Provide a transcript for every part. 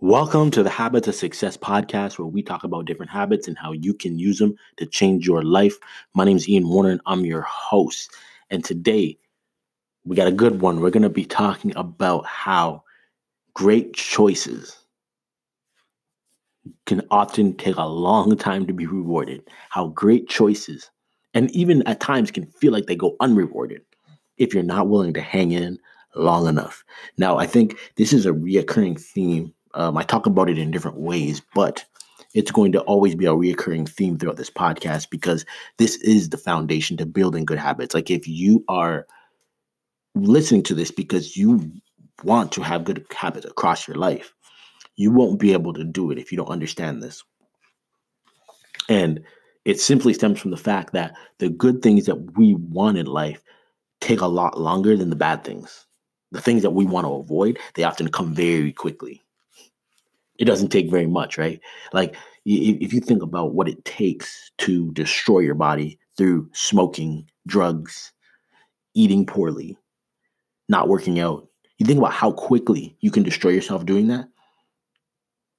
Welcome to the Habits of Success podcast, where we talk about different habits and how you can use them to change your life. My name is Ian Warner, and I'm your host. And today, we got a good one. We're going to be talking about how great choices can often take a long time to be rewarded. How great choices, and even at times, can feel like they go unrewarded if you're not willing to hang in long enough. Now, I think this is a reoccurring theme um, I talk about it in different ways, but it's going to always be a reoccurring theme throughout this podcast because this is the foundation to building good habits. Like if you are listening to this because you want to have good habits across your life, you won't be able to do it if you don't understand this. And it simply stems from the fact that the good things that we want in life take a lot longer than the bad things. The things that we want to avoid, they often come very quickly it doesn't take very much, right? Like if you think about what it takes to destroy your body through smoking, drugs, eating poorly, not working out, you think about how quickly you can destroy yourself doing that.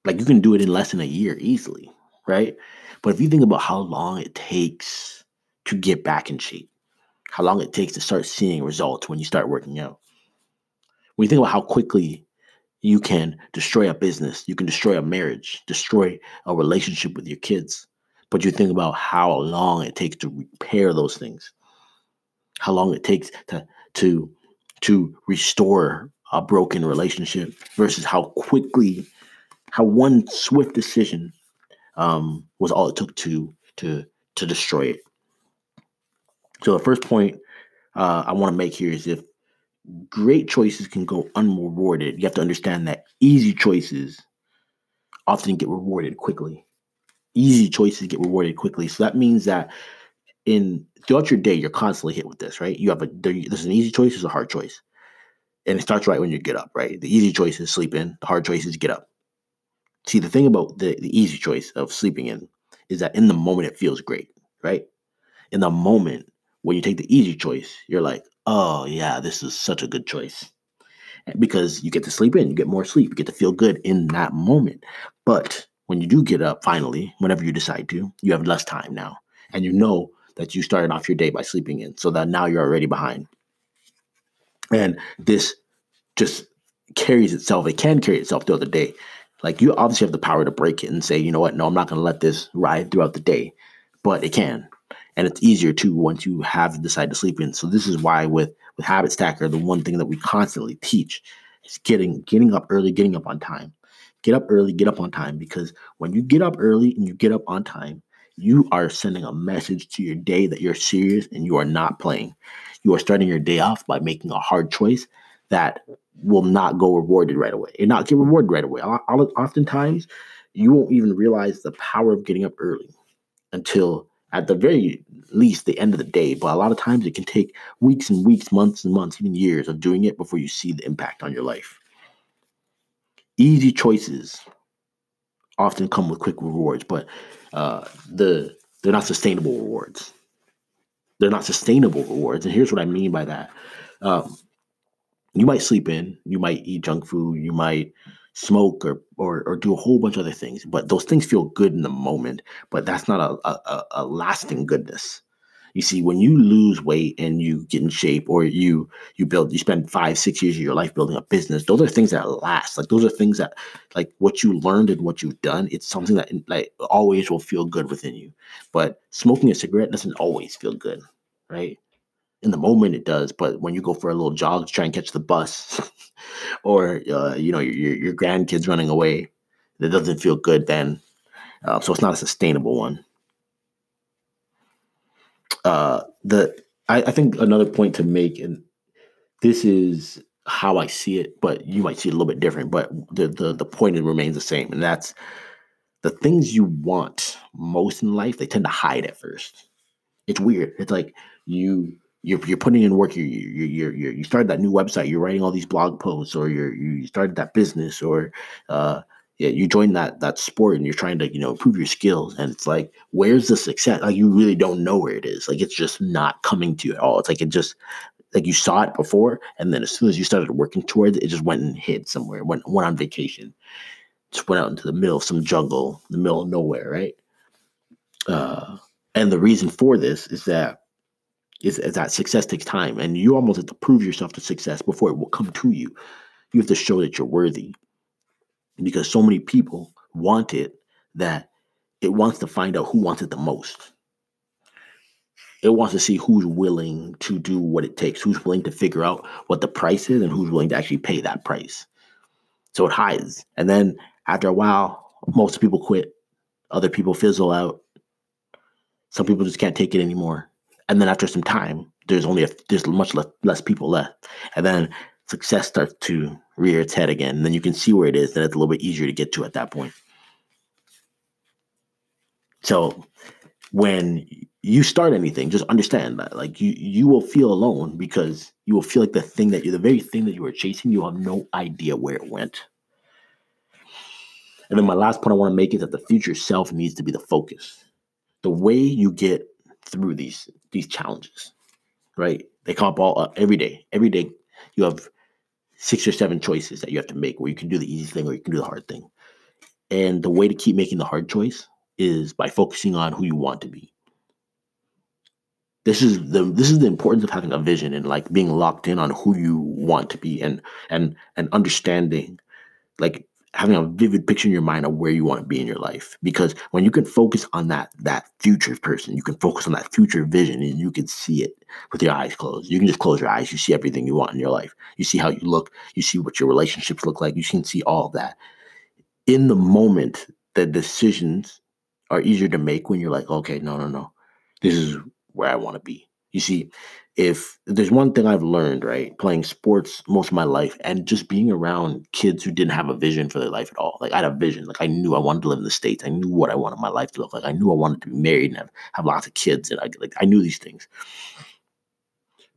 Like you can do it in less than a year easily, right? But if you think about how long it takes to get back in shape, how long it takes to start seeing results when you start working out, when you think about how quickly you can destroy a business, you can destroy a marriage, destroy a relationship with your kids. But you think about how long it takes to repair those things, how long it takes to to to restore a broken relationship versus how quickly, how one swift decision um, was all it took to to to destroy it. So the first point uh, I want to make here is if great choices can go unrewarded. You have to understand that easy choices often get rewarded quickly. Easy choices get rewarded quickly. So that means that in throughout your day, you're constantly hit with this, right? You have a there's an easy choice, there's a hard choice. And it starts right when you get up, right? The easy choice is sleep in, the hard choice is get up. See, the thing about the, the easy choice of sleeping in is that in the moment it feels great, right? In the moment when you take the easy choice, you're like, oh yeah, this is such a good choice. Eh, because you get to sleep in, you get more sleep, you get to feel good in that moment. But when you do get up finally, whenever you decide to, you have less time now. And you know that you started off your day by sleeping in, so that now you're already behind. And this just carries itself, it can carry itself throughout the day. Like you obviously have the power to break it and say, you know what, no, I'm not going to let this ride throughout the day. But it can and it's easier too once you have decided to sleep in. So this is why with with Habit Stacker, the one thing that we constantly teach is getting getting up early, getting up on time. Get up early, get up on time because when you get up early and you get up on time, you are sending a message to your day that you're serious and you are not playing. You are starting your day off by making a hard choice that will not go rewarded right away and not get rewarded right away. Oftentimes, you won't even realize the power of getting up early until at the very least the end of the day. But a lot of times it can take weeks and weeks, months and months, even years of doing it before you see the impact on your life. Easy choices often come with quick rewards, but uh, the they're not sustainable rewards. They're not sustainable rewards, and here's what I mean by that. Um, you might sleep in, you might eat junk food, you might smoke or, or or do a whole bunch of other things but those things feel good in the moment but that's not a, a, a lasting goodness. You see when you lose weight and you get in shape or you you build you spend five six years of your life building a business those are things that last. Like those are things that like what you learned and what you've done it's something that like always will feel good within you. But smoking a cigarette doesn't always feel good right in the moment it does but when you go for a little jog to try and catch the bus or uh, you know your your grandkids running away that doesn't feel good then uh, so it's not a sustainable one uh, the I, I think another point to make and this is how I see it, but you might see it a little bit different. But the the the point remains the same, and that's the things you want most in life. They tend to hide at first. It's weird. It's like you you're, you're putting in work. You you you you you started that new website. You're writing all these blog posts, or you're you started that business, or uh, yeah, you joined that that sport, and you're trying to you know improve your skills. And it's like, where's the success? Like you really don't know where it is. Like it's just not coming to you at all. It's like it just like you saw it before, and then as soon as you started working towards it, it just went and hid somewhere. Went went on vacation. just went out into the middle of some jungle, the middle of nowhere, right? Uh, and the reason for this is that is, is that success takes time, and you almost have to prove yourself to success before it will come to you. You have to show that you're worthy, because so many people want it that it wants to find out who wants it the most. It wants to see who's willing to do what it takes, who's willing to figure out what the price is, and who's willing to actually pay that price. So it hides. And then after a while, most people quit. Other people fizzle out. Some people just can't take it anymore. And then after some time, there's only a, there's much less, less people left. And then success starts to rear its head again. And then you can see where it is. and it's a little bit easier to get to at that point. So when you start anything, just understand that like you you will feel alone because you will feel like the thing that you the very thing that you were chasing, you have no idea where it went. And then my last point I want to make is that the future self needs to be the focus. The way you get through these these challenges, right? They come up all uh, every day. Every day you have six or seven choices that you have to make where you can do the easy thing or you can do the hard thing. And the way to keep making the hard choice is by focusing on who you want to be. This is the this is the importance of having a vision and like being locked in on who you want to be and and and understanding like having a vivid picture in your mind of where you want to be in your life. Because when you can focus on that that future person you can focus on that future vision and you can see it with your eyes closed. You can just close your eyes you see everything you want in your life. You see how you look you see what your relationships look like you can see all of that. In the moment the decisions are easier to make when you're like, okay, no, no, no, this is where I want to be. You see, if there's one thing I've learned, right, playing sports most of my life and just being around kids who didn't have a vision for their life at all. Like I had a vision. Like I knew I wanted to live in the States. I knew what I wanted my life to look like. I knew I wanted to be married and have, have lots of kids. And I like I knew these things.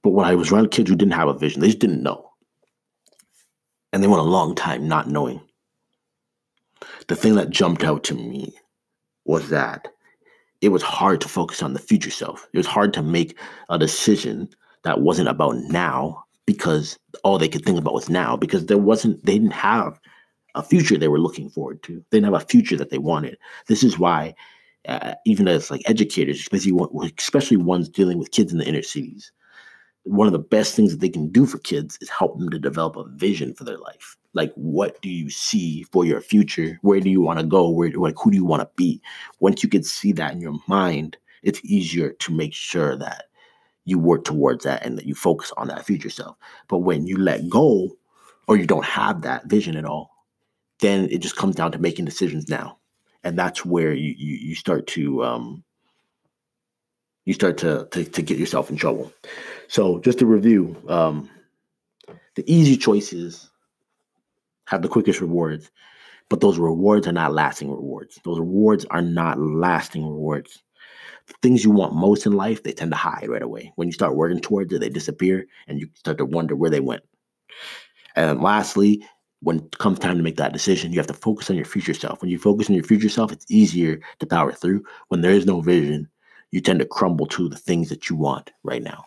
But when I was around kids who didn't have a vision, they just didn't know. And they went a long time not knowing. The thing that jumped out to me was that it was hard to focus on the future self. It was hard to make a decision that wasn't about now because all they could think about was now because there wasn't they didn't have a future they were looking forward to. They didn't have a future that they wanted. This is why uh, even as like educators, especially especially ones dealing with kids in the inner cities, one of the best things that they can do for kids is help them to develop a vision for their life. Like, what do you see for your future? Where do you want to go? Where, like, who do you want to be? Once you can see that in your mind, it's easier to make sure that you work towards that and that you focus on that future self. But when you let go or you don't have that vision at all, then it just comes down to making decisions now. And that's where you you, you start to um, you start to, to, to get yourself in trouble. So just to review, um, the easy choices have the quickest rewards, but those rewards are not lasting rewards. Those rewards are not lasting rewards. The things you want most in life, they tend to hide right away. When you start working towards it, they disappear and you start to wonder where they went. And lastly, when it comes time to make that decision, you have to focus on your future self. When you focus on your future self, it's easier to power through. When there is no vision, you tend to crumble to the things that you want right now.